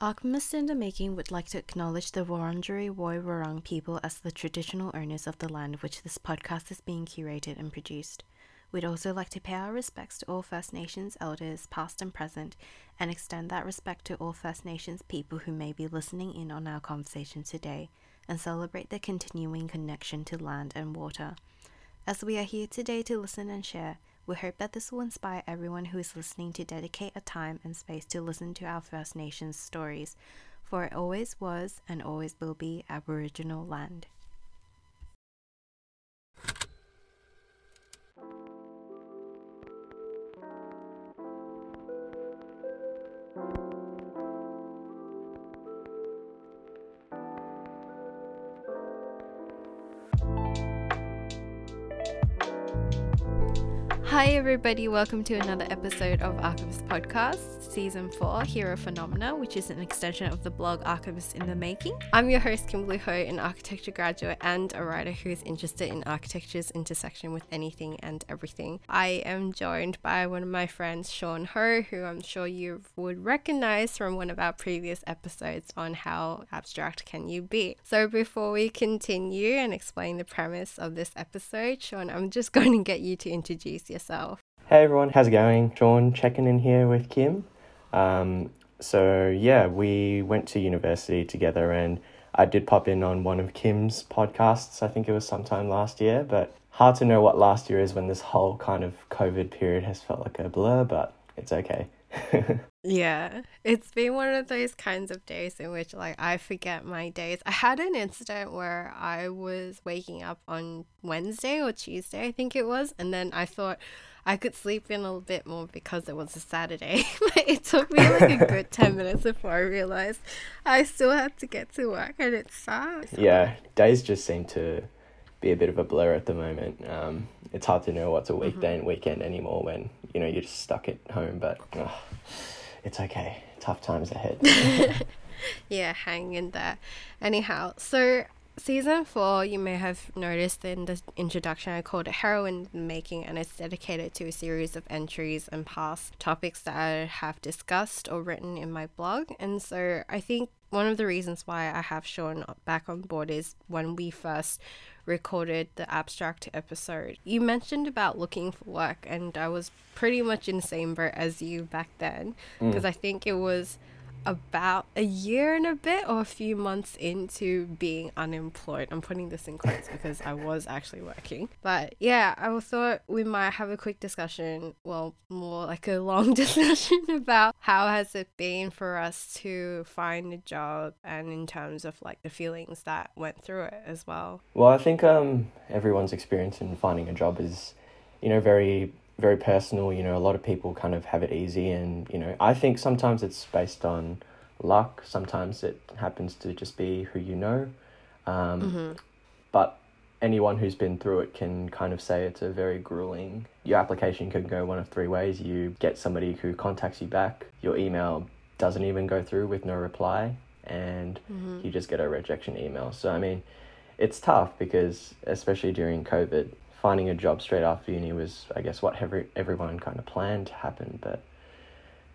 Alchemist in the Making would like to acknowledge the Wurundjeri Woi Wurrung people as the traditional owners of the land which this podcast is being curated and produced. We'd also like to pay our respects to all First Nations elders, past and present, and extend that respect to all First Nations people who may be listening in on our conversation today, and celebrate their continuing connection to land and water. As we are here today to listen and share, we hope that this will inspire everyone who is listening to dedicate a time and space to listen to our First Nations stories, for it always was and always will be Aboriginal land. Everybody. Welcome to another episode of Archivist Podcast, Season 4, Hero Phenomena, which is an extension of the blog Archivist in the Making. I'm your host, Kimberly Ho, an architecture graduate and a writer who is interested in architecture's intersection with anything and everything. I am joined by one of my friends, Sean Ho, who I'm sure you would recognize from one of our previous episodes on how abstract can you be. So, before we continue and explain the premise of this episode, Sean, I'm just going to get you to introduce yourself. Hey everyone, how's it going? Sean checking in here with Kim. Um, so, yeah, we went to university together and I did pop in on one of Kim's podcasts. I think it was sometime last year, but hard to know what last year is when this whole kind of COVID period has felt like a blur, but it's okay. yeah, it's been one of those kinds of days in which like I forget my days. I had an incident where I was waking up on Wednesday or Tuesday, I think it was, and then I thought I could sleep in a little bit more because it was a Saturday. But it took me like a good 10 minutes before I realized I still had to get to work and it sucks. Yeah, days just seem to be a bit of a blur at the moment. Um, it's hard to know what's a weekday mm-hmm. and weekend anymore when you know you're just stuck at home. But oh, it's okay. Tough times ahead. yeah, hang in there. Anyhow, so season four, you may have noticed in the introduction, I called it Heroine Making, and it's dedicated to a series of entries and past topics that I have discussed or written in my blog. And so I think one of the reasons why I have Sean back on board is when we first recorded the abstract episode. You mentioned about looking for work, and I was pretty much in the same boat as you back then because mm. I think it was about a year and a bit or a few months into being unemployed. I'm putting this in quotes because I was actually working. But yeah, I thought we might have a quick discussion, well, more like a long discussion about how has it been for us to find a job and in terms of like the feelings that went through it as well. Well, I think um everyone's experience in finding a job is you know very very personal. You know, a lot of people kind of have it easy, and you know, I think sometimes it's based on luck. Sometimes it happens to just be who you know. Um, mm-hmm. But anyone who's been through it can kind of say it's a very grueling. Your application can go one of three ways. You get somebody who contacts you back. Your email doesn't even go through with no reply, and mm-hmm. you just get a rejection email. So I mean, it's tough because especially during COVID, finding a job straight after uni was, I guess, what every, everyone kind of planned to happen, but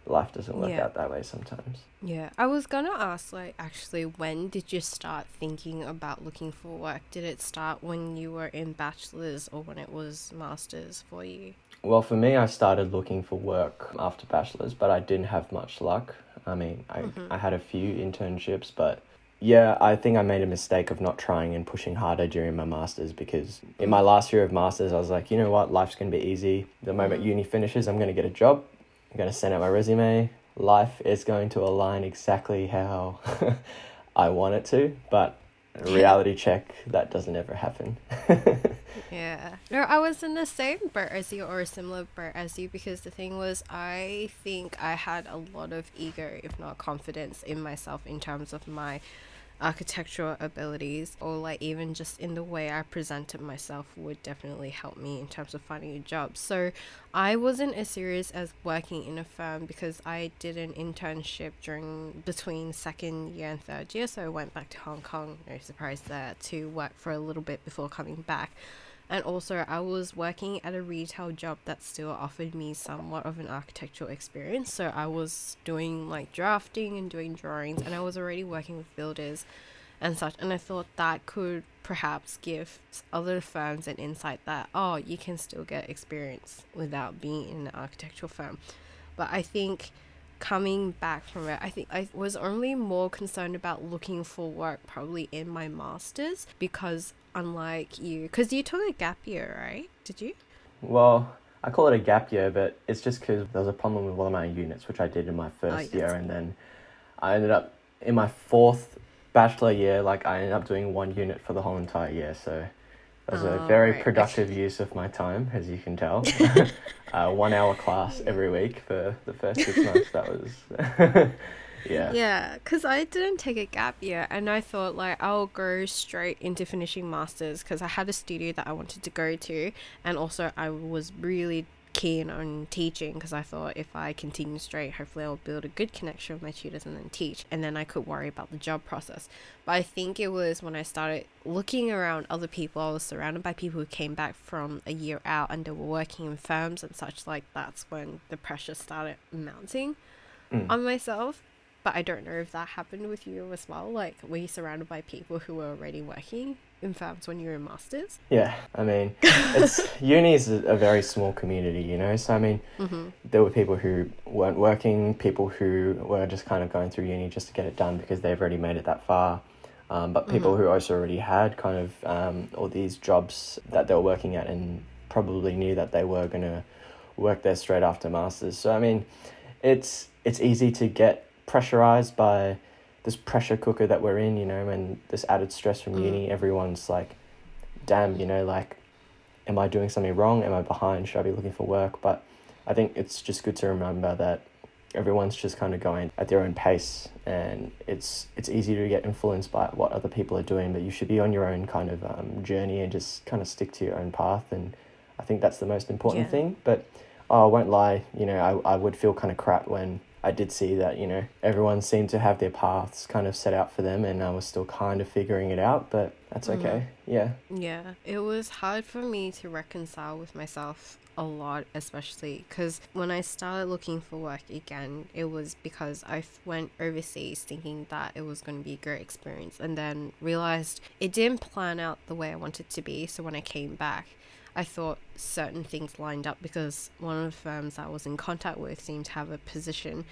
life doesn't work yeah. out that way sometimes. Yeah, I was gonna ask, like, actually, when did you start thinking about looking for work? Did it start when you were in bachelor's or when it was master's for you? Well, for me, I started looking for work after bachelor's, but I didn't have much luck. I mean, I, mm-hmm. I had a few internships, but yeah, I think I made a mistake of not trying and pushing harder during my masters because in my last year of masters, I was like, you know what, life's gonna be easy. The moment mm-hmm. uni finishes, I'm gonna get a job. I'm gonna send out my resume. Life is going to align exactly how I want it to, but reality check that doesn't ever happen. yeah, no, I was in the same boat as you or a similar boat as you because the thing was, I think I had a lot of ego, if not confidence, in myself in terms of my architectural abilities or like even just in the way I presented myself would definitely help me in terms of finding a job. So I wasn't as serious as working in a firm because I did an internship during between second year and third year. So I went back to Hong Kong, no surprise there, to work for a little bit before coming back. And also, I was working at a retail job that still offered me somewhat of an architectural experience. So I was doing like drafting and doing drawings, and I was already working with builders and such. And I thought that could perhaps give other firms an insight that, oh, you can still get experience without being in an architectural firm. But I think coming back from it, I think I was only more concerned about looking for work probably in my master's because, unlike you, because you took a gap year, right? Did you? Well, I call it a gap year, but it's just because there was a problem with one of my units, which I did in my oh, first oh, year, and then I ended up in my fourth bachelor year, like I ended up doing one unit for the whole entire year. So it was oh, a very right. productive use of my time, as you can tell. uh, one hour class every week for the first six months. That was. yeah. Yeah, because I didn't take a gap year and I thought like I'll go straight into finishing masters because I had a studio that I wanted to go to and also I was really keen on teaching because I thought if I continue straight, hopefully I'll build a good connection with my tutors and then teach, and then I could worry about the job process. But I think it was when I started looking around other people, I was surrounded by people who came back from a year out and they were working in firms and such. Like that's when the pressure started mounting mm. on myself. But I don't know if that happened with you as well. Like, were you surrounded by people who were already working in fact when you're in masters yeah i mean it's uni is a very small community you know so i mean mm-hmm. there were people who weren't working people who were just kind of going through uni just to get it done because they've already made it that far um, but people mm-hmm. who also already had kind of um, all these jobs that they were working at and probably knew that they were going to work there straight after masters so i mean it's it's easy to get pressurized by this pressure cooker that we're in, you know, and this added stress from mm. uni, everyone's like, damn, you know, like, am I doing something wrong? Am I behind? Should I be looking for work? But I think it's just good to remember that everyone's just kind of going at their own pace and it's it's easy to get influenced by what other people are doing but you should be on your own kind of um, journey and just kind of stick to your own path and i think that's the most important yeah. thing but oh, i won't lie you know I, I would feel kind of crap when I did see that, you know, everyone seemed to have their paths kind of set out for them and I was still kind of figuring it out, but that's mm-hmm. okay. Yeah. Yeah. It was hard for me to reconcile with myself a lot, especially because when I started looking for work again, it was because I went overseas thinking that it was going to be a great experience and then realized it didn't plan out the way I wanted to be. So when I came back, I thought certain things lined up because one of the firms I was in contact with seemed to have a position,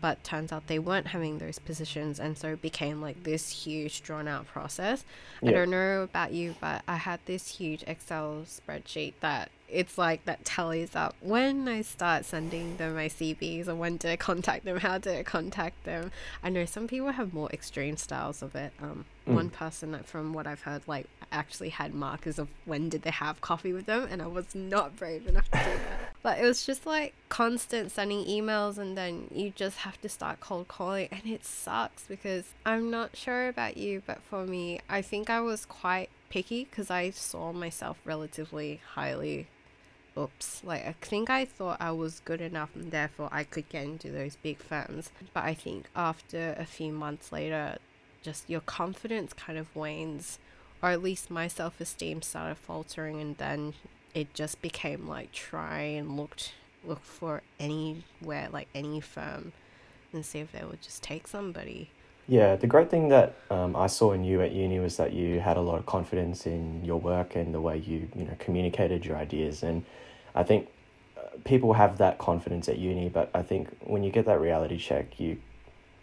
but turns out they weren't having those positions, and so it became like this huge drawn out process. I don't know about you, but I had this huge Excel spreadsheet that it's like that tallies up when I start sending them my CVs or when to contact them, how to contact them. I know some people have more extreme styles of it. Um, mm. One person, from what I've heard, like actually had markers of when did they have coffee with them, and I was not brave enough to do that. But it was just like constant sending emails, and then you just have to start cold calling, and it sucks because I'm not sure about you, but for me, I think I was quite picky because I saw myself relatively highly oops like i think i thought i was good enough and therefore i could get into those big firms. But i think after a few months later just your confidence kind of wanes or at least my self-esteem started faltering and then it just became like try and looked look for anywhere like any firm and see if they would just take somebody. Yeah, the great thing that um, I saw in you at uni was that you had a lot of confidence in your work and the way you you know communicated your ideas, and I think uh, people have that confidence at uni, but I think when you get that reality check, you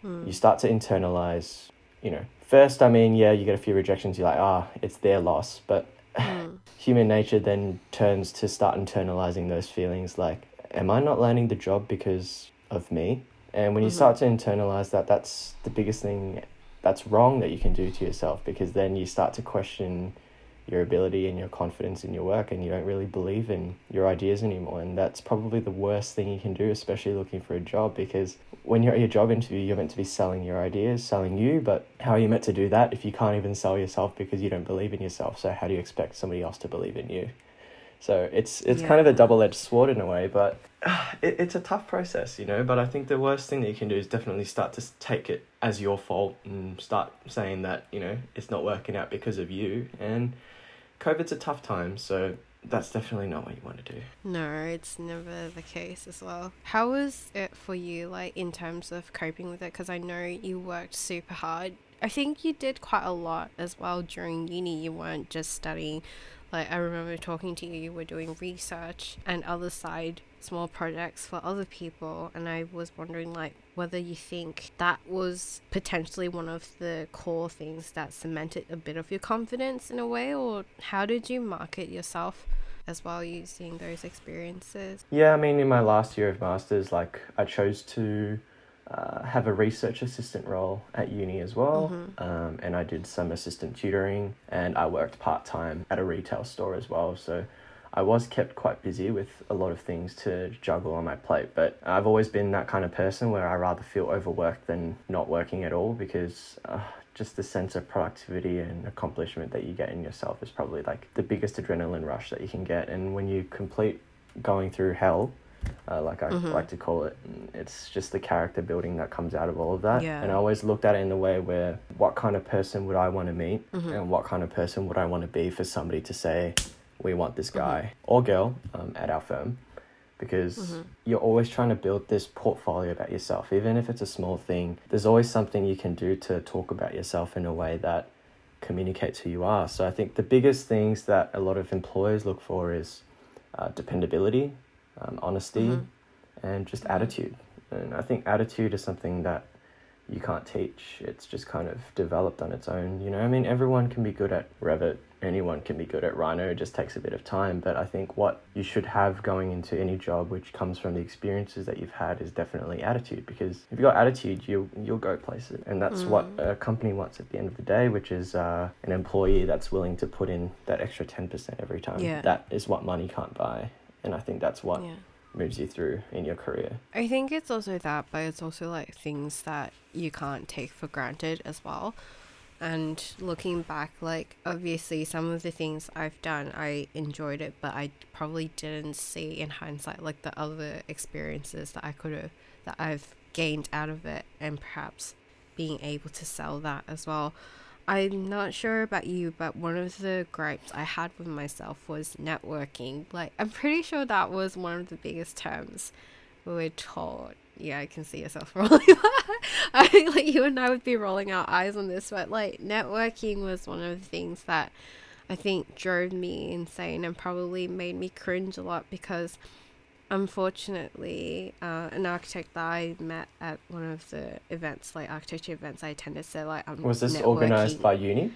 mm. you start to internalize. You know, first, I mean, yeah, you get a few rejections. You're like, ah, oh, it's their loss, but mm. human nature then turns to start internalizing those feelings. Like, am I not landing the job because of me? And when you mm-hmm. start to internalize that, that's the biggest thing that's wrong that you can do to yourself because then you start to question your ability and your confidence in your work and you don't really believe in your ideas anymore. And that's probably the worst thing you can do especially looking for a job because when you're at your job interview you're meant to be selling your ideas selling you. But how are you meant to do that if you can't even sell yourself because you don't believe in yourself? So how do you expect somebody else to believe in you? So it's it's yeah. kind of a double edged sword in a way, but it, it's a tough process, you know. But I think the worst thing that you can do is definitely start to take it as your fault and start saying that you know it's not working out because of you. And COVID's a tough time, so that's definitely not what you want to do. No, it's never the case as well. How was it for you, like in terms of coping with it? Because I know you worked super hard. I think you did quite a lot as well during uni. You weren't just studying. Like I remember talking to you, you were doing research and other side small projects for other people, and I was wondering like whether you think that was potentially one of the core things that cemented a bit of your confidence in a way, or how did you market yourself? as well using those experiences? Yeah, I mean, in my last year of masters, like I chose to uh, have a research assistant role at uni as well, mm-hmm. um, and I did some assistant tutoring, and I worked part time at a retail store as well. So I was kept quite busy with a lot of things to juggle on my plate, but I've always been that kind of person where I rather feel overworked than not working at all because uh, just the sense of productivity and accomplishment that you get in yourself is probably like the biggest adrenaline rush that you can get. And when you complete going through hell, uh, like I mm-hmm. like to call it, it's just the character building that comes out of all of that. Yeah. And I always looked at it in the way where what kind of person would I want to meet mm-hmm. and what kind of person would I want to be for somebody to say, we want this guy mm-hmm. or girl um, at our firm because mm-hmm. you're always trying to build this portfolio about yourself. Even if it's a small thing, there's always something you can do to talk about yourself in a way that communicates who you are. So I think the biggest things that a lot of employers look for is uh, dependability, um, honesty, mm-hmm. and just attitude. And I think attitude is something that you can't teach. It's just kind of developed on its own. You know, I mean, everyone can be good at Revit, anyone can be good at Rhino, it just takes a bit of time. But I think what you should have going into any job, which comes from the experiences that you've had, is definitely attitude. Because if you've got attitude, you'll, you'll go places. And that's mm. what a company wants at the end of the day, which is uh, an employee that's willing to put in that extra 10% every time. Yeah. That is what money can't buy. And I think that's what. Yeah moves you through in your career. I think it's also that, but it's also like things that you can't take for granted as well. And looking back, like obviously some of the things I've done, I enjoyed it, but I probably didn't see in hindsight like the other experiences that I could have, that I've gained out of it, and perhaps being able to sell that as well. I'm not sure about you, but one of the gripes I had with myself was networking. Like, I'm pretty sure that was one of the biggest terms we were taught. Yeah, I can see yourself rolling. I think like you and I would be rolling our eyes on this, but like networking was one of the things that I think drove me insane and probably made me cringe a lot because unfortunately, uh, an architect that I met at one of the events, like architecture events I attended, so like I'm was this organized by uni?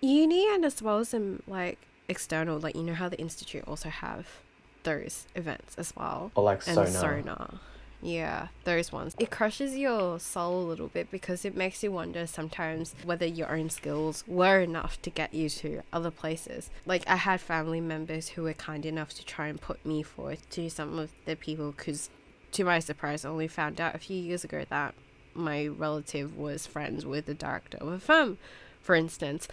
Uni and as well as some like external, like you know how the institute also have those events as well. Or like and SONA. SONA. Yeah, those ones. It crushes your soul a little bit because it makes you wonder sometimes whether your own skills were enough to get you to other places. Like, I had family members who were kind enough to try and put me forth to some of the people because, to my surprise, I only found out a few years ago that my relative was friends with the director of a firm, for instance.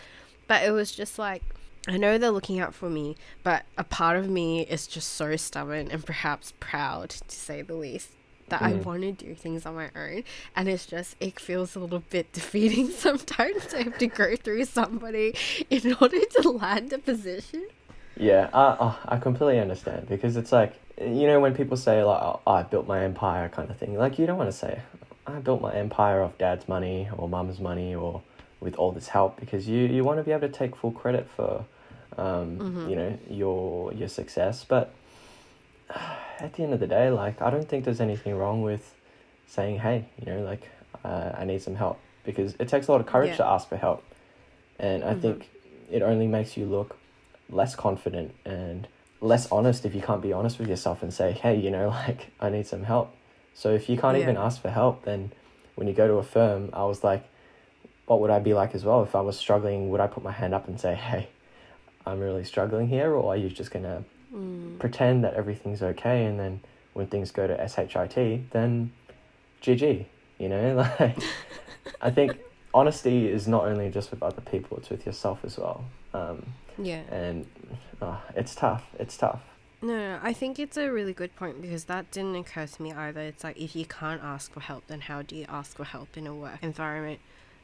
But it was just like, I know they're looking out for me, but a part of me is just so stubborn and perhaps proud, to say the least, that mm. I want to do things on my own. And it's just, it feels a little bit defeating sometimes to have to go through somebody in order to land a position. Yeah, uh, uh, I completely understand because it's like, you know, when people say, like, oh, I built my empire kind of thing, like, you don't want to say, I built my empire off dad's money or mum's money or with all this help because you, you want to be able to take full credit for, um, mm-hmm. you know, your, your success. But at the end of the day, like I don't think there's anything wrong with saying, "Hey, you know, like uh, I need some help," because it takes a lot of courage yeah. to ask for help, and I mm-hmm. think it only makes you look less confident and less honest if you can't be honest with yourself and say, "Hey, you know, like I need some help." So if you can't yeah. even ask for help, then when you go to a firm, I was like, what would I be like as well if I was struggling? Would I put my hand up and say, "Hey, I'm really struggling here," or are you just gonna mm. pretend that everything's okay, and then when things go to shit, then GG. You know, like I think honesty is not only just with other people; it's with yourself as well. Um, yeah. And uh, it's tough. It's tough. No, no, I think it's a really good point because that didn't occur to me either. It's like if you can't ask for help, then how do you ask for help in a work environment?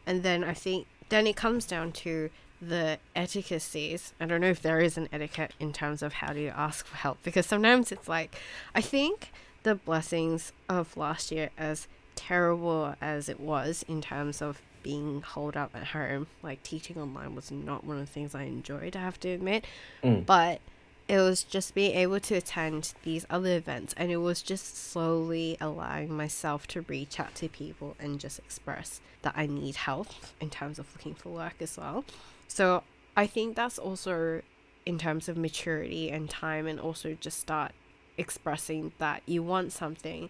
And then I think then it comes down to the etiquettes. I don't know if there is an etiquette in terms of how do you ask for help because sometimes it's like, I think the blessings of last year, as terrible as it was in terms of being holed up at home, like teaching online was not one of the things I enjoyed, I have to admit. Mm. But it was just being able to attend these other events and it was just slowly allowing myself to reach out to people and just express that I need help in terms of looking for work as well. So I think that's also in terms of maturity and time and also just start expressing that you want something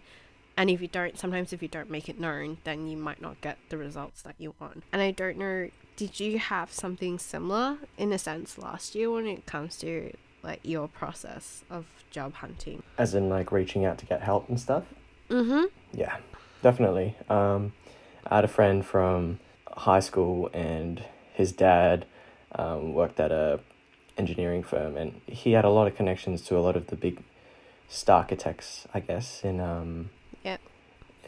and if you don't sometimes if you don't make it known then you might not get the results that you want and i don't know did you have something similar in a sense last year when it comes to like your process of job hunting As in, like, reaching out to get help and stuff? mm-hmm Yeah, definitely. Um, I had a friend from high school, and his dad um, worked at a engineering firm, and he had a lot of connections to a lot of the big star architects, I guess, in um, Yep.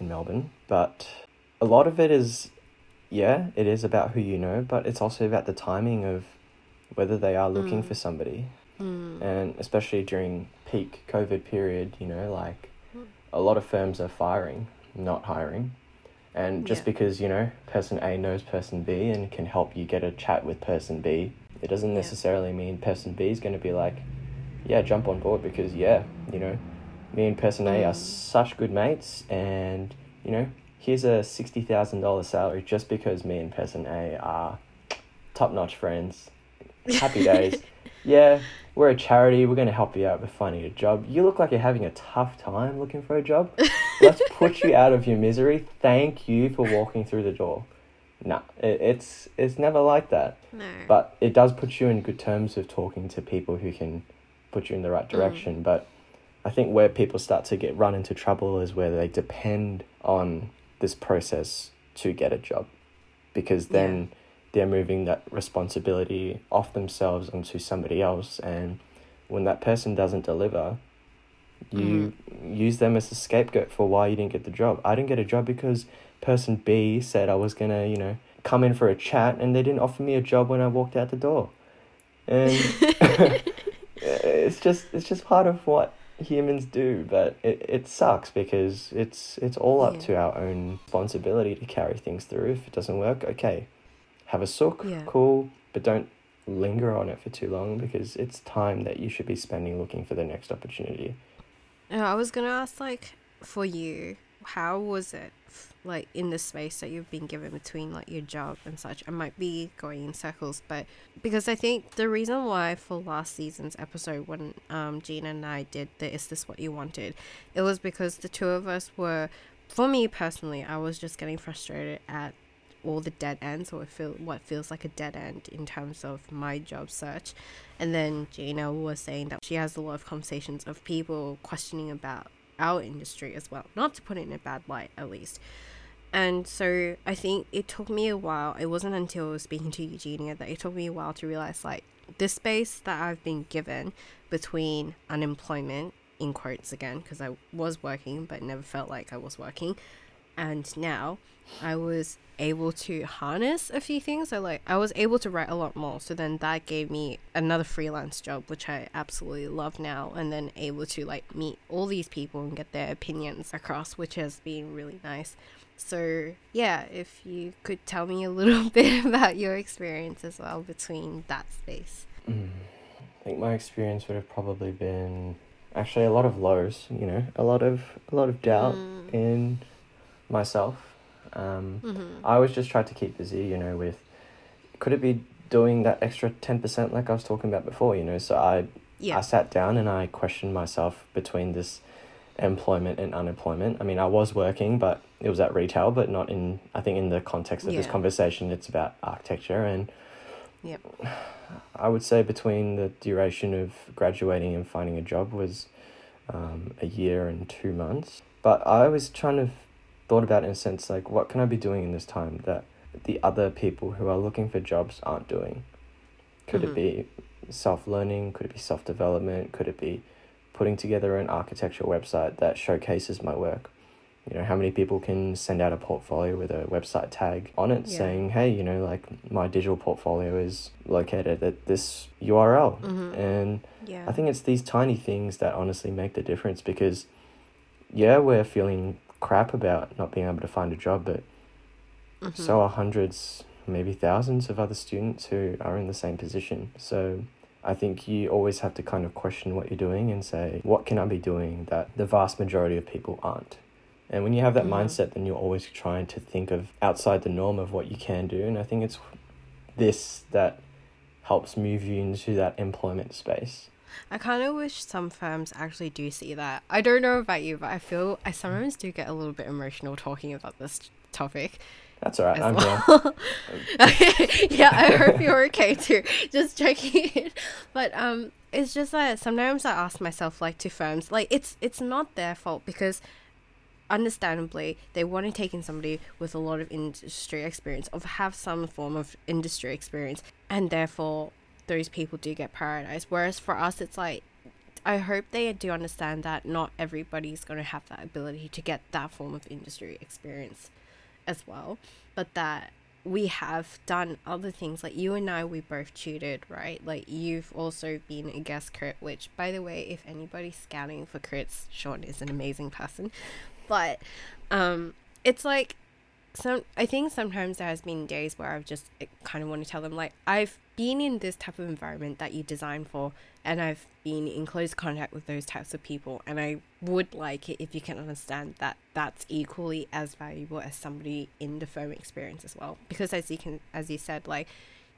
in Melbourne. But a lot of it is, yeah, it is about who you know, but it's also about the timing of whether they are looking Mm. for somebody mm. and especially during peak COVID period, you know, like Mm. a lot of firms are firing, not hiring. And just Yeah. because, you know, person A knows person B and can help you get a chat with person B, it doesn't Yeah. necessarily mean person B is going to be like, yeah, jump on board because, yeah, you know, me and person A are Mm. such good mates and, you know, here's a $60,000 salary just because me and person A are top notch friends. Happy days. yeah, we're a charity. We're going to help you out with finding a job. You look like you're having a tough time looking for a job. Let's put you out of your misery. Thank you for walking through the door. No, it, it's it's never like that. no But it does put you in good terms of talking to people who can put you in the right mm. direction. But I think where people start to get run into trouble is where they depend on this process to get a job, because then they're moving that responsibility off themselves onto somebody else, and when that person doesn't deliver, you mm-hmm. use them as a scapegoat for why you didn't get the job. I didn't get a job because person B said I was gonna, you know, come in for a chat, and they didn't offer me a job when I walked out the door, and it's just it's just part of what humans do but it, it sucks because it's it's all up Yeah. to our own responsibility to carry things through if it doesn't work okay have a sook Yeah. cool but don't linger on it for too long because it's time that you should be spending looking for the next opportunity No, I was gonna ask, like, for you, how was it, like, in the space that you've been given between, like, your job and such? I might be going in circles, but because I think the reason why for last season's episode, when um Gina and I did the "Is this what you wanted," it was because the two of us were, for me personally, I was just getting frustrated at all the dead ends or feel what feels like a dead end in terms of my job search and then Gina was saying that she has a lot of conversations of people questioning about our industry as well. Not to put it in a bad light, at least. And so I think it took me a while. It wasn't until was speaking to Eugenia that it took me a while to realize like this space that I've been given between unemployment, in quotes again, because I was working but never felt like I was working, and now I was able to harness a few things. So like I was able to write a lot more. So then that gave me another freelance job, which I absolutely love now, and then able to like meet all these people and get their opinions across, which has been really nice. So yeah, if you could tell me a little bit about your experience as well between that space. Mm. I think my experience would have probably been actually a lot of lows, you know, a lot of a lot of doubt Mm. in myself. Um, Mm-hmm. I always just tried to keep busy, you know, with could it be doing that extra 10% like I was talking about before, you know? So I Yeah. I sat down and I questioned myself between this employment and unemployment. I mean, I was working, but it was at retail, but not in I think in the context of this conversation it's about architecture and Yep. I would say between the duration of graduating and finding a job was um, a year and two months. But I was trying to thought about in a sense like what can I be doing in this time that the other people who are looking for jobs aren't doing? Could Mhm. it be self learning? Could it be self development? Could it be putting together an architecture website that showcases my work? You know, how many people can send out a portfolio with a website tag on it Yeah. saying, hey, you know, like my digital portfolio is located at this URL. Mhm. And Yeah. I think it's these tiny things that honestly make the difference because, yeah, we're feeling crap about not being able to find a job, but Mhm. so are hundreds, maybe thousands of other students who are in the same position. So I think you always have to kind of question what you're doing and say, what can I be doing that the vast majority of people aren't? And when you have that Mhm. mindset, then you're always trying to think of outside the norm of what you can do. And I think it's this that helps move you into that employment space. I kind of wish some firms actually do see that. I don't know about you, but I feel I sometimes do get a little bit emotional talking about this topic. That's all right. I'm well. yeah, I hope you're okay too. Just checking in. But um it's just that sometimes I ask myself like to firms, like it's it's not their fault because understandably they want to take in somebody with a lot of industry experience or have some form of industry experience and therefore those people do get prioritized. Whereas for us it's like I hope they do understand that not everybody's going to have that ability to get that form of industry experience as well, but that we have done other things. Like you and I we both tutored right? Like you've also been a guest crit which by the way if anybody's scouting for crits Sean is an amazing person. But um it's like some I think sometimes there has been days where I've just eh, kind of want to tell them like I've been in this type of environment that you design for and I've been in close contact with those types of people and I would like it if you can understand that that's equally as valuable as somebody in the firm experience as well. Because as you can as you said like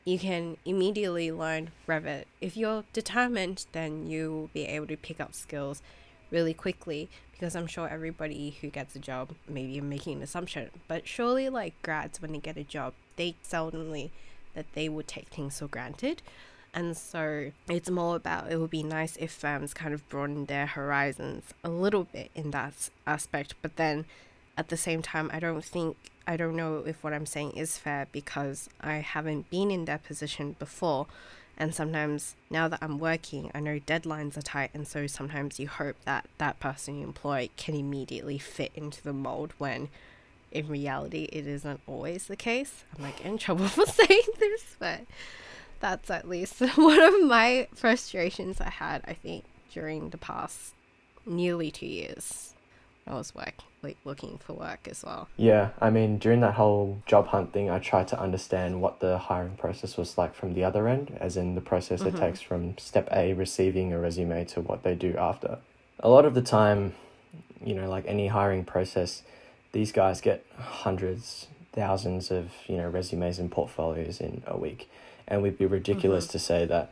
you can immediately learn Revit. If you're determined then you'll be able to pick up skills really quickly because I'm sure everybody who gets a job, maybe I'm making an assumption, but surely like grads when they get a job, they seldomly that they would take things for granted. And so it's more about it would be nice if firms kind of broaden their horizons a little bit in that aspect. But then at the same time, I don't think, I don't know if what I'm saying is fair because I haven't been in that position before. And sometimes now that I'm working, I know deadlines are tight. And so sometimes you hope that that person you employ can immediately fit into the mold when in reality it isn't always the case. I'm like in trouble for saying this, but that's at least one of my frustrations I had, I think, during the past nearly two years. I was work like looking for work as well. Yeah, I mean, during that whole job hunt thing, I tried to understand what the hiring process was like from the other end, as in the process it Mhm. takes from step A, receiving a resume, to what they do after. A lot of the time, you know, like any hiring process, these guys get hundreds, thousands of, you know, resumes and portfolios in a week. And we'd be ridiculous to say that,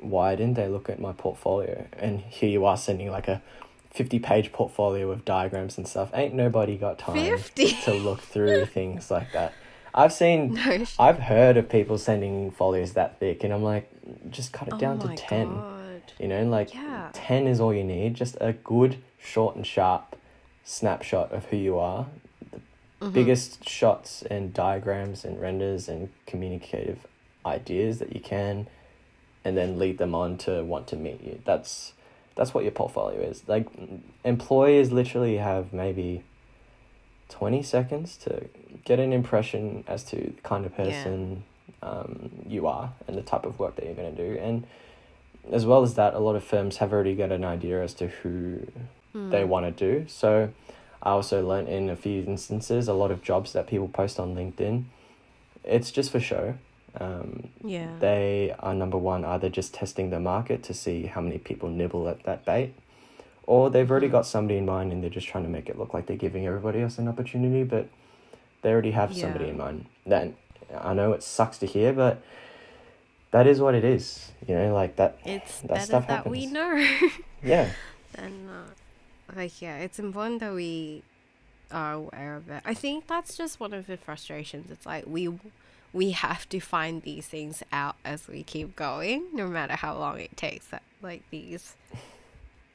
why didn't they look at my portfolio? And here you are sending like a 50 page portfolio of diagrams and stuff. Ain't nobody got time 50? to look through things like that. I've seen, No, I've heard of people sending folios that thick, and I'm like, just cut it oh down to 10. God. You know, like Yeah. 10 is all you need. Just a good, short, and sharp snapshot of who you are. Mhm. Biggest shots and diagrams and renders and communicative ideas that you can, and then lead them on to want to meet you. That's that's what your portfolio is. Like employers literally have maybe 20 seconds to get an impression as to the kind of Yeah. person um, you are and the type of work that you're going to do. And as well as that, a lot of firms have already got an idea as to who they Mm. want to do. So I also learned in a few instances, a lot of jobs that people post on LinkedIn, it's just for show. Um, Yeah. they are number one, either just testing the market to see how many people nibble at that bait, or they've already Mhm. got somebody in mind and they're just trying to make it look like they're giving everybody else an opportunity, but they already have somebody Yeah. in mind. Then I know it sucks to hear, but that is what it is. You know, like that. it's that better stuff that we know. Yeah, then uh, like yeah it's important that we are aware of it i think that's just one of the frustrations it's like we we have to find these things out as we keep going no matter how long it takes uh, like these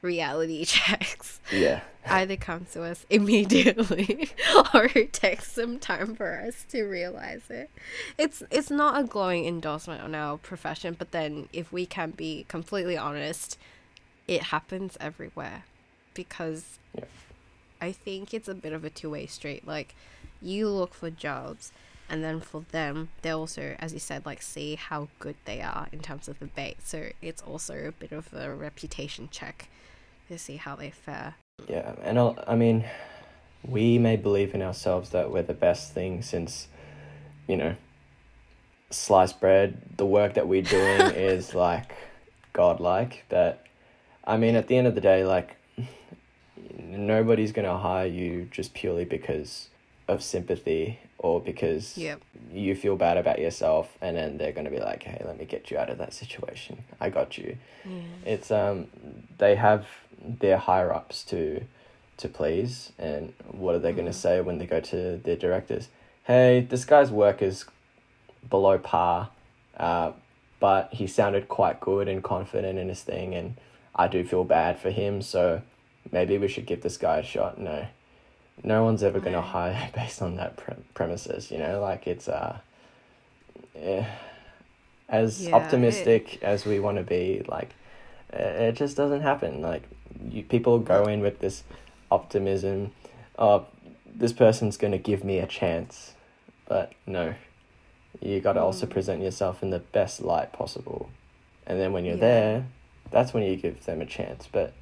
reality checks yeah, either comes to us immediately or it takes some time for us to realize it. It's it's not a glowing endorsement on our profession, but then if we can be completely honest, it happens everywhere because Yeah. I think it's a bit of a two way street. Like, you look for jobs, and then for them, they also, as you said, like see how good they are in terms of the bait. So it's also a bit of a reputation check to see how they fare. Yeah, and I'll, I mean, we may believe in ourselves that we're the best thing since, you know, sliced bread. The work that we're doing is like godlike. But I mean, at the end of the day, like nobody's gonna hire you just purely because of sympathy or because Yep. you feel bad about yourself and then they're going to be like hey let me get you out of that situation. I got you. Yeah. it's um they have their higher ups to to please and what are they going to say when they go to their directors? Hey this guy's work is below par uh, but he sounded quite good and confident in his thing and i do feel bad for him so maybe we should give this guy a shot. No no one's ever going to hire based on that pre- premises you know? Like it's uh eh, as Yeah, it- optimistic as we want to be like uh, it just doesn't happen. Like you people go in with this optimism oh this person's going to give me a chance but no. You got to also Mm. present yourself in the best light possible. And then when you're Yeah. there that's when you give them a chance. But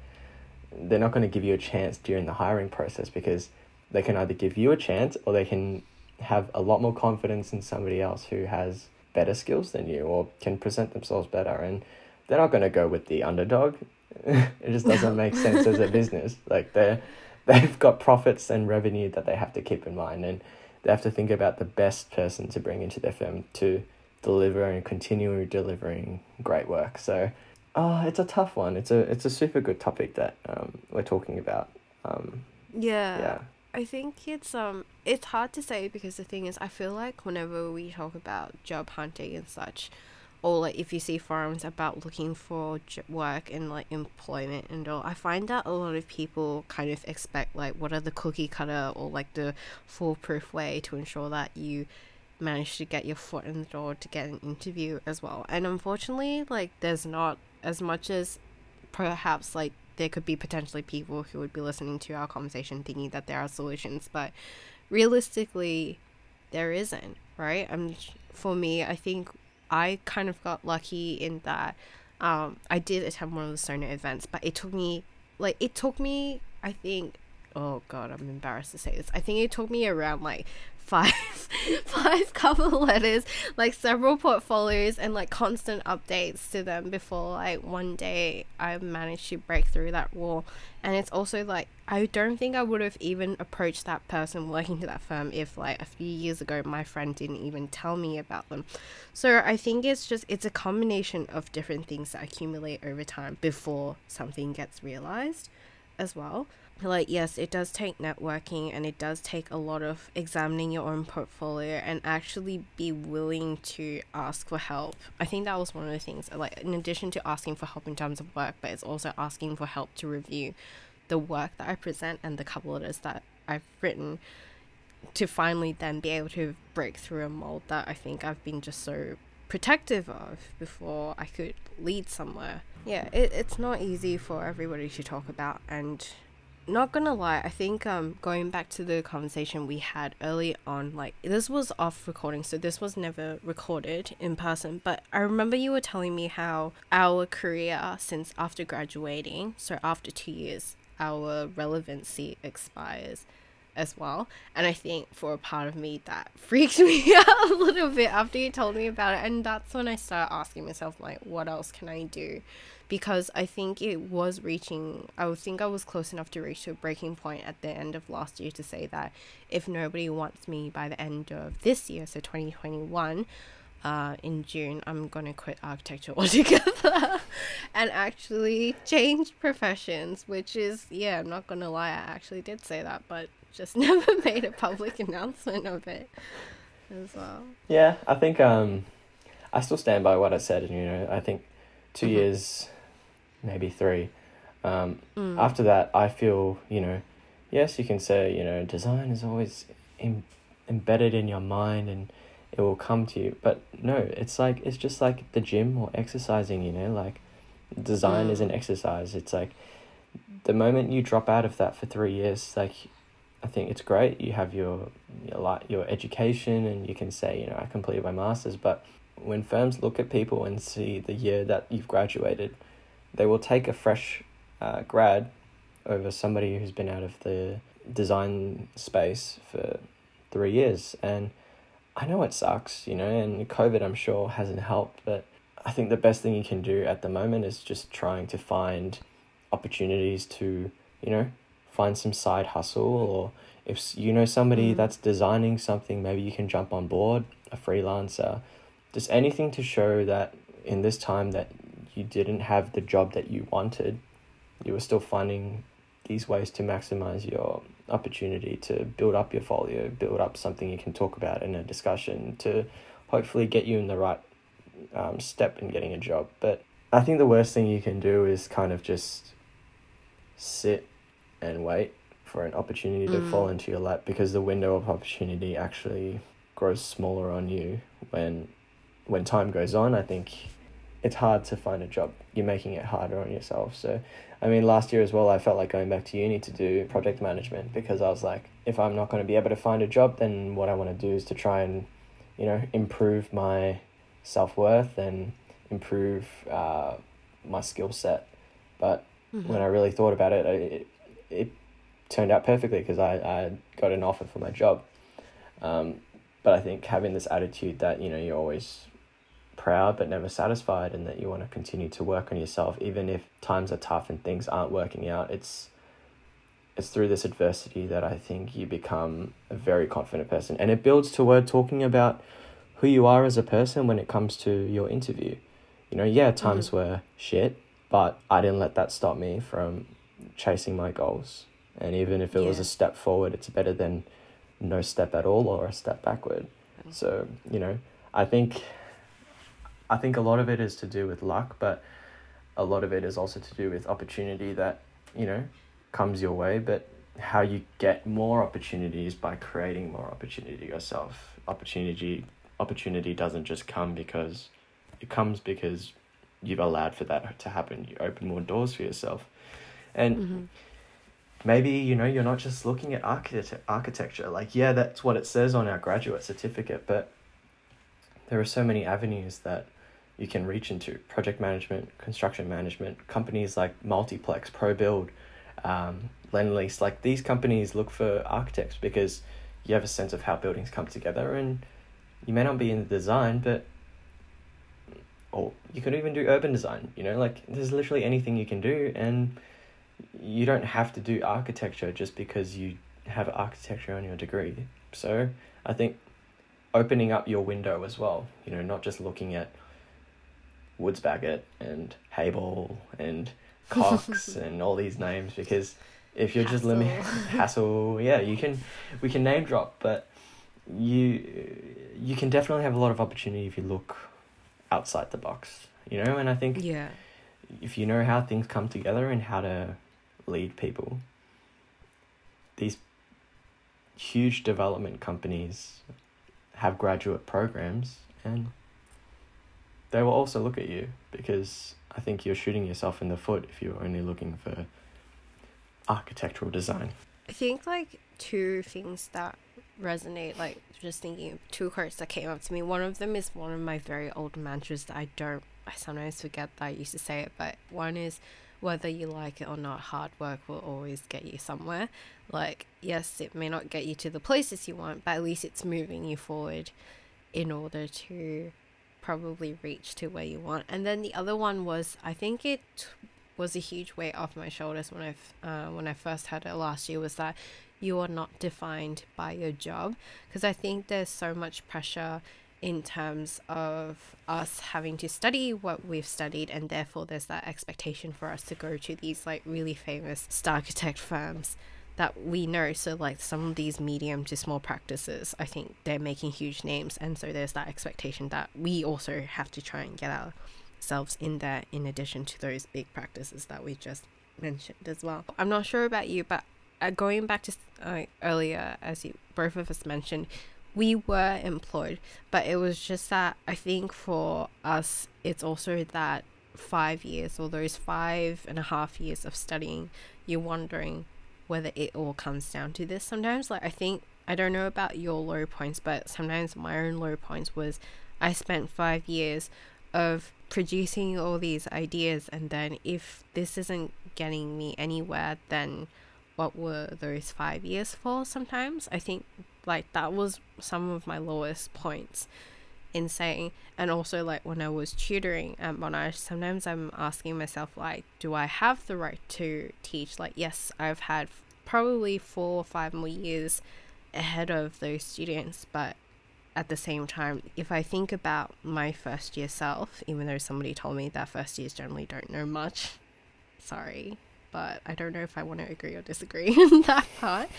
they're not going to give you a chance during the hiring process because they can either give you a chance or they can have a lot more confidence in somebody else who has better skills than you or can present themselves better. And they're not going to go with the underdog. It just doesn't make sense as a business. Like they're they've got profits and revenue that they have to keep in mind. And they have to think about the best person to bring into their firm to deliver and continue delivering great work. So oh it's a tough one. It's a it's a super good topic that um, we're talking about. Um, Yeah. yeah I think it's um it's hard to say because the thing is I feel like whenever we talk about job hunting and such or like if you see forums about looking for work and like employment and all I find that a lot of people kind of expect like what are the cookie cutter or like the foolproof way to ensure that you manage to get your foot in the door to get an interview as well. And unfortunately like there's not as much as perhaps like there could be potentially people who would be listening to our conversation thinking that there are solutions, but realistically, there isn't, right? I'm for me, I think I kind of got lucky in that um, I did attend one of the Sona events, but it took me like it took me I think oh god I'm embarrassed to say this I think it took me around like five five cover letters like several portfolios and like constant updates to them before like one day I managed to break through that wall. And it's also like I don't think I would have even approached that person working to that firm if like a few years ago my friend didn't even tell me about them. So I think it's just it's a combination of different things that accumulate over time before something gets realized as well like yes it does take networking and it does take a lot of examining your own portfolio and actually be willing to ask for help. I think that was one of the things like in addition to asking for help in terms of work but it's also asking for help to review the work that i present and the cover letters that i've written to finally then be able to break through a mold that i think i've been just so protective of before i could lead somewhere. Yeah it, it's not easy for everybody to talk about and not gonna lie, I think um going back to the conversation we had early on, like this was off recording, so this was never recorded in person. But I remember you were telling me how our career since after graduating, so after two years, our relevancy expires as well. And I think for a part of me that freaked me out a little bit after you told me about it. And that's when I started asking myself like what else can I do? because I think it was reaching, I would think I was close enough to reach a breaking point at the end of last year to say that if nobody wants me by the end of this year, so 2021, uh, in June, I'm to quit architecture altogether and actually change professions, which is, yeah, I'm not to lie, I actually did say that, but just never made a public announcement of it as well. Yeah, I think um, I still stand by what I said, and you know, I think 2 Mhm. years, maybe three. Um, Mm. After that, I feel you know, yes, you can say you know, design is always Im- embedded in your mind and it will come to you. But no, it's like it's just like the gym or exercising. You know, like design is an Mm. exercise. It's like the moment you drop out of that for three years, like I think it's great. You have your your your education, and you can say, you know, I completed my masters. But when firms look at people and see the year that you've graduated, they will take a fresh uh, grad over somebody who's been out of the design space for three years. And I know it sucks, you know, and COVID, I'm sure, hasn't helped. But I think the best thing you can do at the moment is just trying to find opportunities to, you know, find some side hustle or if you know somebody mm. that's designing something maybe you can jump on board a freelancer just anything to show that in this time that you didn't have the job that you wanted you were still finding these ways to maximize your opportunity to build up your folio build up something you can talk about in a discussion to hopefully get you in the right um, step in getting a job but i think the worst thing you can do is kind of just sit and wait for an opportunity to mm. fall into your lap because the window of opportunity actually grows smaller on you when when time goes on i think it's hard to find a job you're making it harder on yourself so i mean last year as well i felt like going back to uni to do project management because i was like if i'm not going to be able to find a job then what i want to do is to try and you know improve my self-worth and improve uh, my skill set but mm-hmm. when i really thought about it, it it turned out perfectly because I, I got an offer for my job. Um, but I think having this attitude that, you know, you're always proud but never satisfied and that you want to continue to work on yourself even if times are tough and things aren't working out it's it's through this adversity that I think you become a very confident person and it builds toward talking about who you are as a person when it comes to your interview you know yeah times mm-hmm. were shit but I didn't let that stop me from chasing my goals. And even if it yeah. was a step forward, it's better than no step at all or a step backward. Mm. So, you know, I think I think a lot of it is to do with luck, but a lot of it is also to do with opportunity that, you know, comes your way, but how you get more opportunities by creating more opportunity yourself. Opportunity opportunity doesn't just come because it comes because you've allowed for that to happen. You open more doors for yourself. And mm-hmm. maybe, you know, you're not just looking at architect- architecture. Like, yeah, that's what it says on our graduate certificate, but there are so many avenues that you can reach into project management, construction management, companies like Multiplex, ProBuild, um, Lendlease. Like, these companies look for architects because you have a sense of how buildings come together and you may not be in the design, but or you could even do urban design, you know, like there's literally anything you can do and you don't have to do architecture just because you have architecture on your degree. So I think opening up your window as well, you know, not just looking at Woods Bagot and Habel and Cox and all these names because if you're Hassell. just limited Hassell, yeah, you can we can name drop, but you you can definitely have a lot of opportunity if you look outside the box, you know, and I think yeah. if you know how things come together and how to lead people. These huge development companies have graduate programs and they will also look at you because I think you're shooting yourself in the foot if you're only looking for architectural design. I think like two things that resonate, like just thinking of two quotes that came up to me. One of them is one of my very old mantras that I don't, I sometimes forget that I used to say it, but one is whether you like it or not, hard work will always get you somewhere. Like, yes, it may not get you to the places you want, but at least it's moving you forward in order to probably reach to where you want. And then the other one was, I think it was a huge weight off my shoulders when I uh, when I first had it last year was that you are not defined by your job because I think there's so much pressure in terms of us having to study what we've studied and therefore there's that expectation for us to go to these like really famous star architect firms that we know. So like some of these medium to small practices i think they're making huge names and so there's that expectation that we also have to try and get ourselves in there in addition to those big practices that we just mentioned as well. I'm not sure about you but uh, going back to uh, earlier as you both of us mentioned we were employed, but it was just that I think for us, it's also that five years or those five and a half years of studying you're wondering whether it all comes down to this sometimes. Like, I think, I don't know about your low points, but sometimes my own low points was I spent five years of producing all these ideas, and then if this isn't getting me anywhere, then what were those five years for sometimes? I think like that was some of my lowest points in saying and also like when I was tutoring at Monash, sometimes I'm asking myself like, do I have the right to teach? Like yes, I've had probably four or five more years ahead of those students, but at the same time, if I think about my first year self, even though somebody told me that first years generally don't know much, sorry, but I don't know if I want to agree or disagree in that part.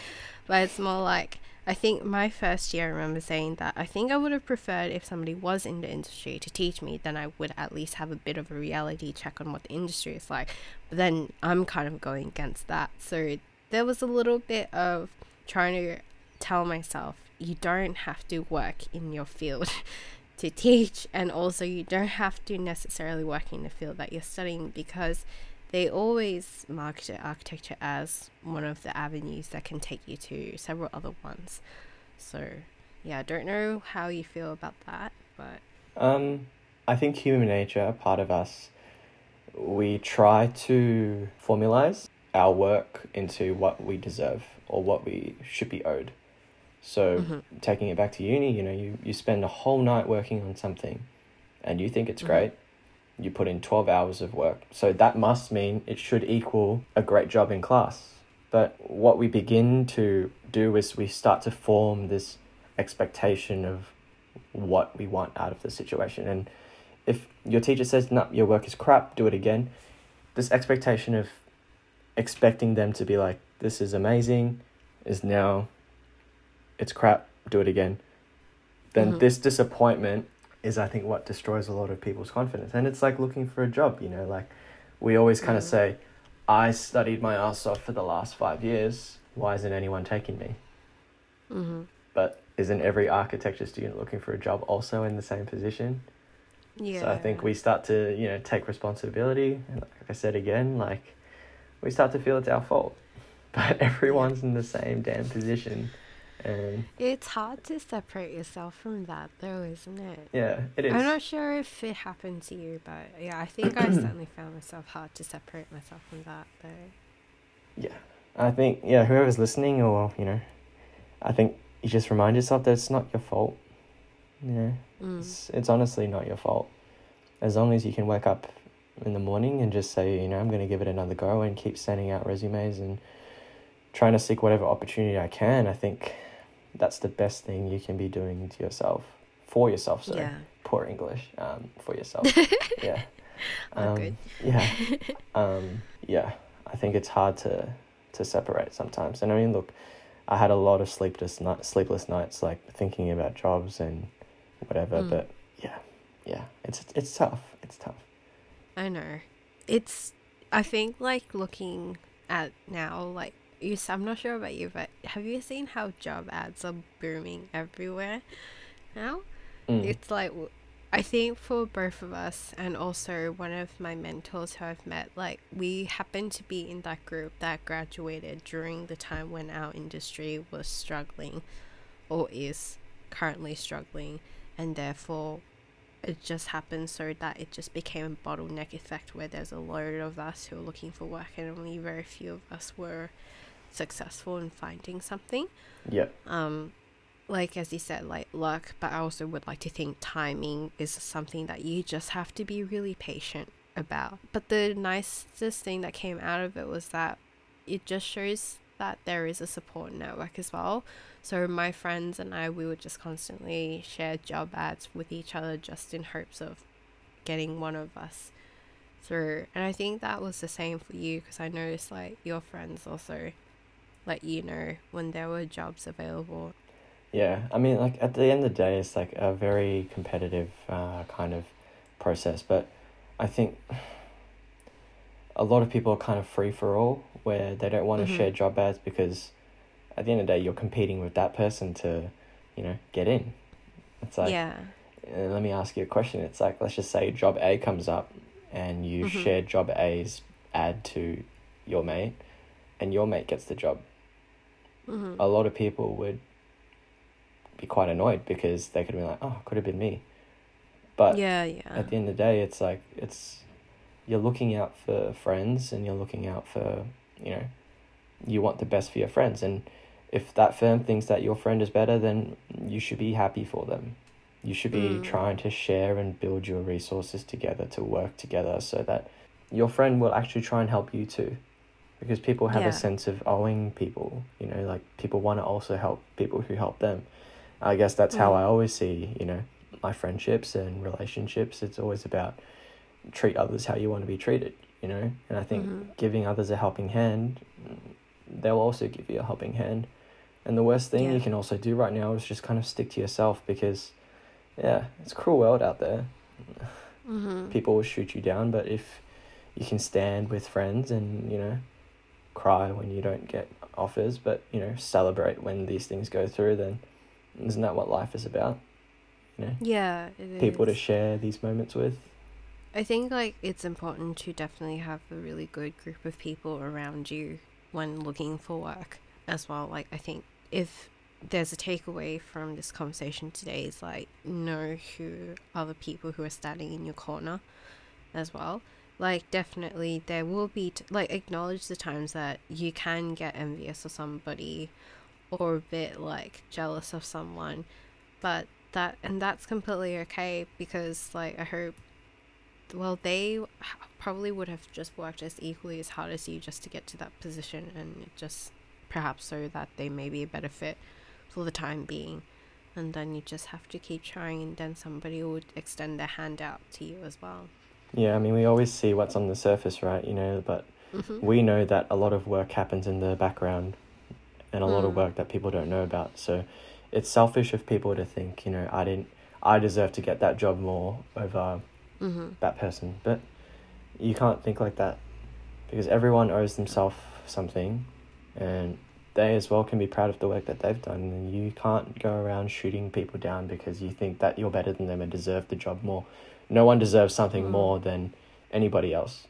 But it's more like I think my first year, I remember saying that I think I would have preferred if somebody was in the industry to teach me, then I would at least have a bit of a reality check on what the industry is like. But then I'm kind of going against that. So there was a little bit of trying to tell myself you don't have to work in your field to teach, and also you don't have to necessarily work in the field that you're studying because they always market architecture as one of the avenues that can take you to several other ones. So, yeah, I don't know how you feel about that, but. Um, I think human nature, part of us, we try to formalize our work into what we deserve or what we should be owed. So, mm-hmm. taking it back to uni, you know, you, you spend a whole night working on something and you think it's mm-hmm. great you put in 12 hours of work. So that must mean it should equal a great job in class. But what we begin to do is we start to form this expectation of what we want out of the situation. And if your teacher says, no, your work is crap, do it again, this expectation of expecting them to be like, this is amazing, is now, it's crap, do it again. Then mm-hmm. this disappointment is I think what destroys a lot of people's confidence. And it's like looking for a job, you know, like we always kind of mm. say, I studied my ass off for the last five years. Why isn't anyone taking me? Mm-hmm. But isn't every architecture student looking for a job also in the same position? Yeah. So I think we start to, you know, take responsibility. And like I said again, like we start to feel it's our fault. But everyone's in the same damn position and it's hard to separate yourself from that though isn't it? Yeah it is. I'm not sure if it happened to you but yeah i think i certainly found myself hard to separate myself from that though. Yeah. I think yeah whoever's listening or you know i think you just remind yourself that it's not your fault. Yeah. Mm. it's, it's honestly not your fault. As long as you can wake up in the morning and just say you know i'm going to give it another go and keep sending out resumes and trying to seek whatever opportunity i can i think that's the best thing you can be doing to yourself for yourself So yeah. poor english um, for yourself. Yeah. Um, good. yeah. Um, yeah. I think it's hard to to separate sometimes. And i mean look i had a lot of sleepless night, sleepless nights like thinking about jobs and whatever mm. but yeah. Yeah. It's it's tough. It's tough. I know. It's i think like looking at now like you I'm not sure about you, but have you seen how job ads are booming everywhere now? Mm. It's like I think for both of us and also one of my mentors who I've met, like we happened to be in that group that graduated during the time when our industry was struggling or is currently struggling and therefore it just happened so that it just became a bottleneck effect where there's a load of us who are looking for work and only very few of us were successful in finding something. Yeah. Um, like as you said, like luck, but I also would like to think timing is something that you just have to be really patient about. But the nicest thing that came out of it was that it just shows that there is a support network as well. So my friends and I, we would just constantly share job ads with each other just in hopes of getting one of us through. And I think that was the same for you because I noticed like your friends also let you know when there were jobs available. Yeah, I mean, like at the end of the day, it's like a very competitive uh, kind of process, but I think a lot of people are kind of free for all where they don't want to mm-hmm. share job ads because at the end of the day, you're competing with that person to, you know, get in. It's like, yeah. Uh, let me ask you a question. It's like, let's just say job A comes up and you mm-hmm. share job A's ad to your mate and your mate gets the job, Mm-hmm. a lot of people would be quite annoyed because they could be like, oh, could have been me. But yeah, yeah. at the end of the day, it's like it's you're looking out for friends and you're looking out for you know you want the best for your friends and if that firm thinks that your friend is better then you should be happy for them you should be Mm. trying to share and build your resources together to work together so that your friend will actually try and help you too because people have Yeah. a sense of owing people you know like people want to also help people who help them i guess that's how Mm. i always see you know my friendships and relationships it's always about treat others how you want to be treated you know and i think Mhm. giving others a helping hand they'll also give you a helping hand and the worst thing Yeah. you can also do right now is just kind of stick to yourself because yeah it's a cruel world out there Mm-hmm. people will shoot you down but if you can stand with friends and you know cry when you don't get offers but you know celebrate when these things go through then isn't that what life is about you know Yeah, it is. people to share these moments with I think like it's important to definitely have a really good group of people around you when looking for work as well. Like I think if there's a takeaway from this conversation today is like know who are the people who are standing in your corner as well. Like definitely there will be t- like acknowledge the times that you can get envious of somebody or a bit like jealous of someone, but that and that's completely okay because like I hope well they probably would have just worked as equally as hard as you just to get to that position and just perhaps so that they may be a better fit for the time being. And then you just have to keep trying and then somebody would extend their hand out to you as well yeah i mean we always see what's on the surface right you know but mm-hmm. we know that a lot of work happens in the background and a lot of Mm. work that people don't know about so it's selfish of people to think you know i didn't i deserve to get that job more over Mm-hmm. that person but you can't think like that because everyone owes themselves something and they as well can be proud of the work that they've done and you can't go around shooting people down because you think that you're better than them and deserve the job more no one deserves something Mm. more than anybody else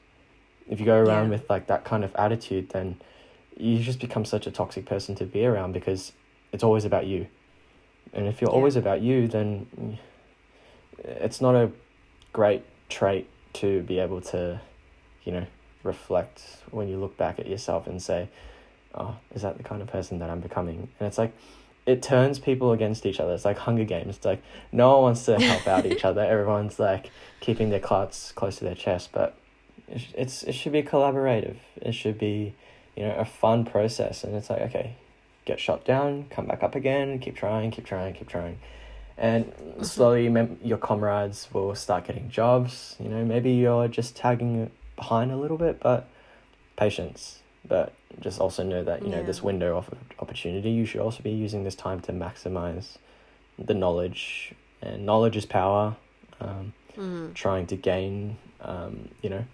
if you go around Yeah. with like that kind of attitude then you just become such a toxic person to be around because it's always about you and if you're Yeah. always about you then it's not a great trait to be able to you know reflect when you look back at yourself and say oh is that the kind of person that i'm becoming and it's like it turns people against each other. It's like hunger games. It's like no one wants to help out each other. Everyone's like keeping their cards close to their chest but it's, it's it should be collaborative. It should be you know a fun process and it's like okay get shot down come back up again keep trying keep trying keep trying. And slowly mem- your comrades will start getting jobs. You know maybe you're just tagging behind a little bit but patience but just also know that you know this window of opportunity you should also be using this time to maximize the knowledge and knowledge is power um, Mm-hmm. trying to gain um, you know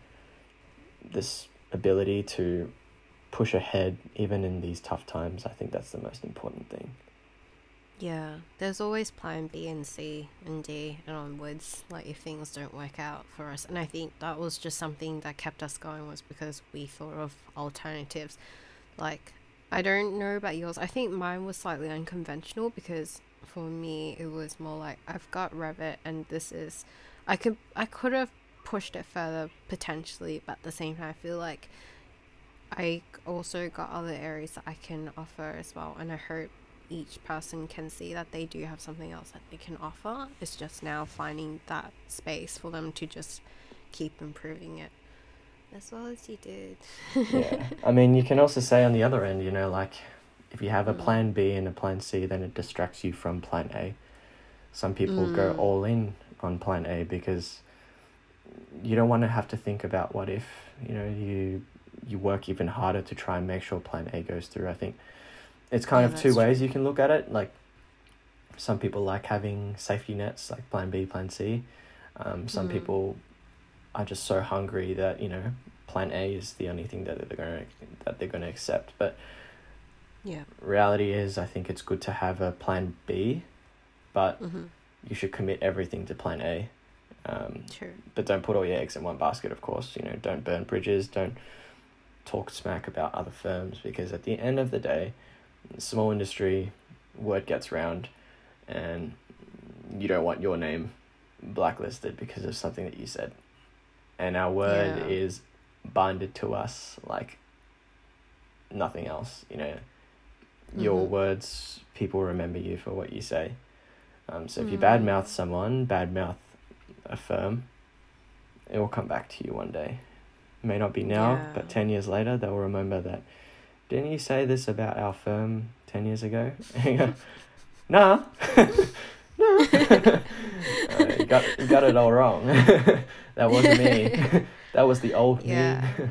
this ability to push ahead even in these tough times i think that's the most important thing Yeah, there's always plan B and C and D and onwards, like if things don't work out for us. And I think that was just something that kept us going was because we thought of alternatives. Like, I don't know about yours. I think mine was slightly unconventional because for me it was more like I've got Revit and this is I could I could have pushed it further potentially, but at the same time I feel like I also got other areas that I can offer as well and I hope each person can see that they do have something else that they can offer. It's just now finding that space for them to just keep improving it as well as you did. yeah i mean you can also say on the other end you know like if you have a Mm. plan b and a plan c then it distracts you from plan a some people go Mm. all in on plan a because you don't want to have to think about what if you know you you work even harder to try and make sure plan a goes through i think it's kind Yeah, of two ways true. you can look at it like some people like having safety nets like plan b plan c um, some Mm. people are just so hungry that you know plan a is the only thing that they're going to that they're going to accept but yeah. reality is i think it's good to have a plan b but Mm-hmm. you should commit everything to plan a um, True. but don't put all your eggs in one basket of course you know don't burn bridges don't talk smack about other firms because at the end of the day, small industry, word gets round, and you don't want your name blacklisted because of something that you said. And our word Yeah. is binded to us like nothing else, you know. Your Mhm. words, people remember you for what you say. Um, so if you Mm. badmouth someone, badmouth a firm, it will come back to you one day. It may not be now, Yeah. but 10 years later, they'll remember that. Didn't you say this about our firm 10 years ago? Go, nah. no. Uh, you, got, you got it all wrong. that wasn't me. that was the old Yeah. me.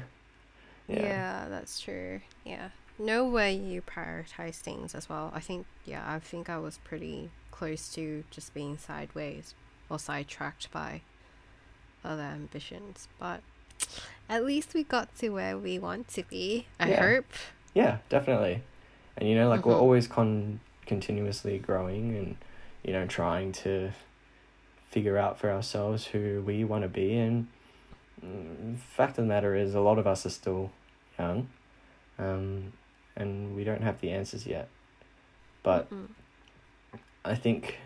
Yeah. Yeah, that's true. Yeah. No way you prioritize things as well. I think, yeah, I think I was pretty close to just being sideways or sidetracked by other ambitions. But at least we got to where we want to be. I Yeah. hope. Yeah, definitely. And you know, like we're Mhm. always con continuously growing and you know trying to figure out for ourselves who we want to be. And mm, fact of the matter is, a lot of us are still young, um, and we don't have the answers yet. But Mm. I think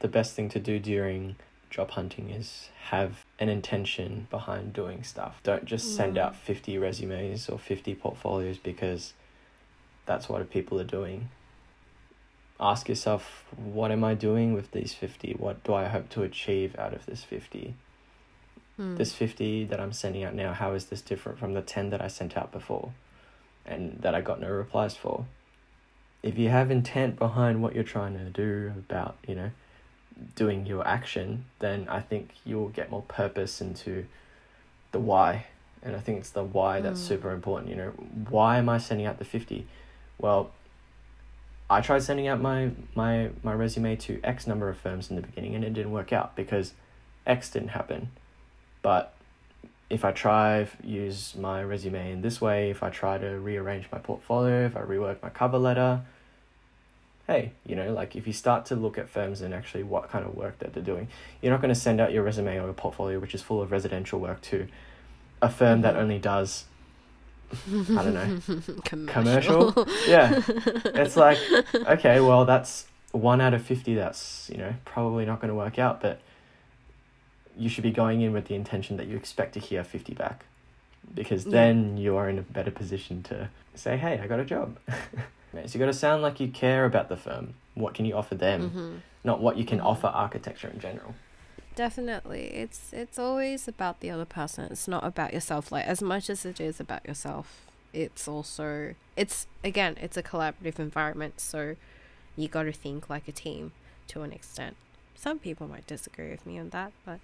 the best thing to do during job hunting is have an intention behind doing stuff. Don't just send Mm. out 50 resumes or 50 portfolios because that's what people are doing. Ask yourself, what am I doing with these 50? What do I hope to achieve out of this 50? Mm. This 50 that I'm sending out now, how is this different from the 10 that I sent out before and that I got no replies for? If you have intent behind what you're trying to do about, you know, doing your action, then I think you'll get more purpose into the why. And I think it's the why that's Mm. super important. You know, why am I sending out the 50? Well, I tried sending out my, my, my resume to X number of firms in the beginning and it didn't work out because X didn't happen. But if I try use my resume in this way, if I try to rearrange my portfolio, if I rework my cover letter, hey, you know, like if you start to look at firms and actually what kind of work that they're doing, you're not going to send out your resume or a portfolio which is full of residential work to a firm that Mhm. only does I don't know, commercial. commercial? yeah. It's like, okay, well, that's one out of 50 that's, you know, probably not going to work out, but you should be going in with the intention that you expect to hear 50 back because Yeah. then you are in a better position to say, hey, I got a job. so you got to sound like you care about the firm. What can you offer them? hmm Not what you can Mhm. offer architecture in general. Definitely. It's it's always about the other person. It's not about yourself. Like as much as it is about yourself, it's also it's again, it's a collaborative environment, so you got to think like a team to an extent. Some people might disagree with me on that, but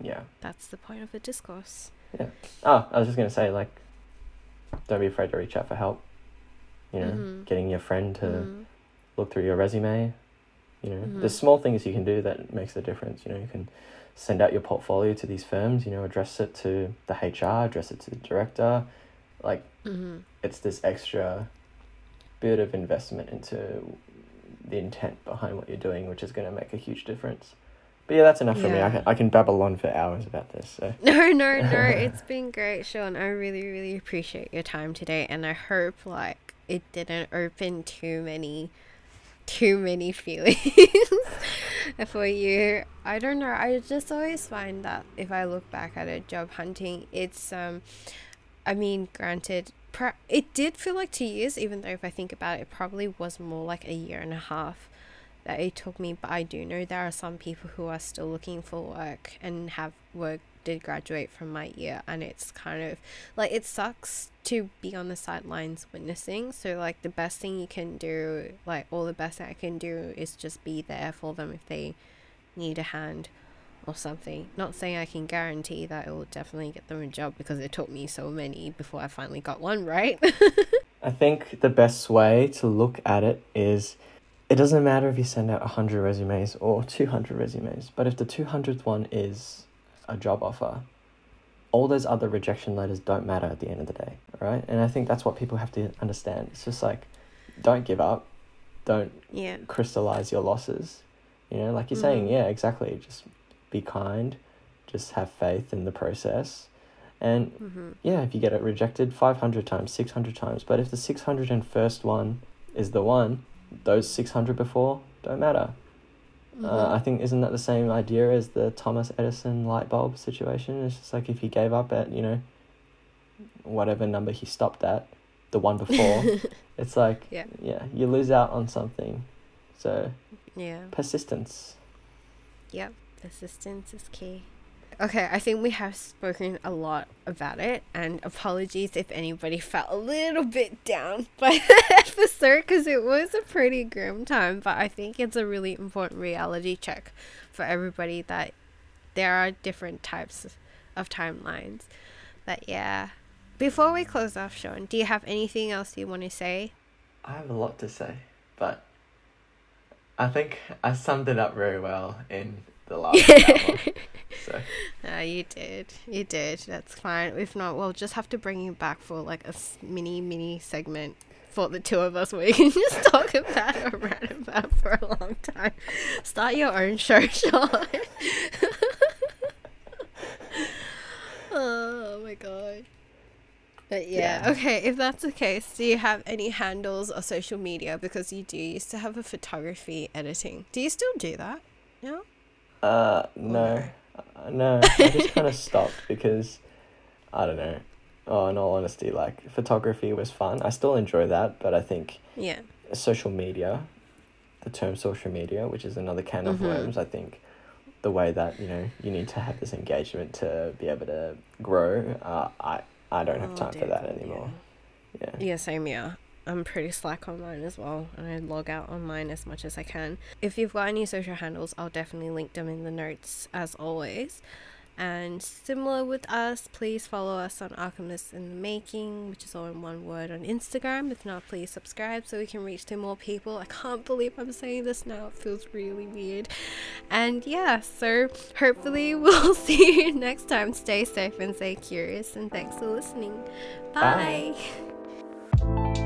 Yeah. that's the point of the discourse. Yeah. Oh, I was just going to say, like, don't be afraid to reach out for help. You know, Mhm. getting your friend to Mhm. look through your resume. You know, Mhm. there's small things you can do that makes a difference. You know, you can send out your portfolio to these firms. You know, address it to the HR, address it to the director. Like, Mhm. it's this extra bit of investment into the intent behind what you're doing, which is going to make a huge difference. But yeah, that's enough for me. I can, I can babble on for hours about this. So No, no, no. It's been great, Sean. I really, really appreciate your time today, and I hope like it didn't open too many, too many feelings for you. I don't know. I just always find that if I look back at it, job hunting, it's um, I mean, granted, pra- it did feel like two years. Even though if I think about it, it probably was more like a year and a half that it took me. But I do know there are some people who are still looking for work and have work did graduate from my year and it's kind of like it sucks to be on the sidelines witnessing. So like the best thing you can do like all the best that i can do is just be there for them if they need a hand or something. Not saying i can guarantee that it will definitely get them a job because it took me so many before i finally got one right? I think the best way to look at it is it doesn't matter if you send out 100 resumes or 200 resumes, but if the 200th one is a job offer, all those other rejection letters don't matter at the end of the day, right? And I think that's what people have to understand. It's just like, don't give up, don't yeah crystallize your losses. You know, like you're saying, Mhm. yeah, exactly. Just be kind, just have faith in the process, And Mm-hmm. yeah, if you get it rejected 500 times, 600 times, but if the 601st one is the one, those 600 before don't matter. Uh, I think isn't that the same idea as the Thomas Edison light bulb situation? It's just like if he gave up at you know whatever number he stopped at, the one before, it's like Yeah. yeah, you lose out on something. So yeah. persistence. Yep, persistence is key. Okay, I think we have spoken a lot about it, and apologies if anybody felt a little bit down by the episode because it was a pretty grim time. But I think it's a really important reality check for everybody that there are different types of timelines. But yeah, before we close off, Sean, do you have anything else you want to say? I have a lot to say, but I think I summed it up very well in the last hour. So you did. You did. That's fine. If not, we'll just have to bring you back for like a mini, mini segment for the two of us where you can just talk about or rant about for a long time. Start your own show, Sean. oh my god. But yeah, Yeah. okay, if that's the case, do you have any handles or social media? Because you do used to have a photography editing. Do you still do that? No? Uh, no, uh, no. I just kind of stopped because I don't know. Oh, in all honesty, like photography was fun. I still enjoy that, but I think Yeah. social media, the term social media, which is another can of Mhm. worms. I think the way that you know you need to have this engagement to be able to grow. Uh, I I don't have Oh, time for that anymore. Yeah. Yeah, same here. I'm pretty slack on mine as well, and I log out on mine as much as I can. If you've got any social handles, I'll definitely link them in the notes as always. And similar with us, please follow us on Alchemist in the Making, which is all in one word on Instagram. If not, please subscribe so we can reach to more people. I can't believe I'm saying this now, it feels really weird. And yeah, so hopefully we'll see you next time. Stay safe and stay curious, and thanks for listening. Bye. Bye.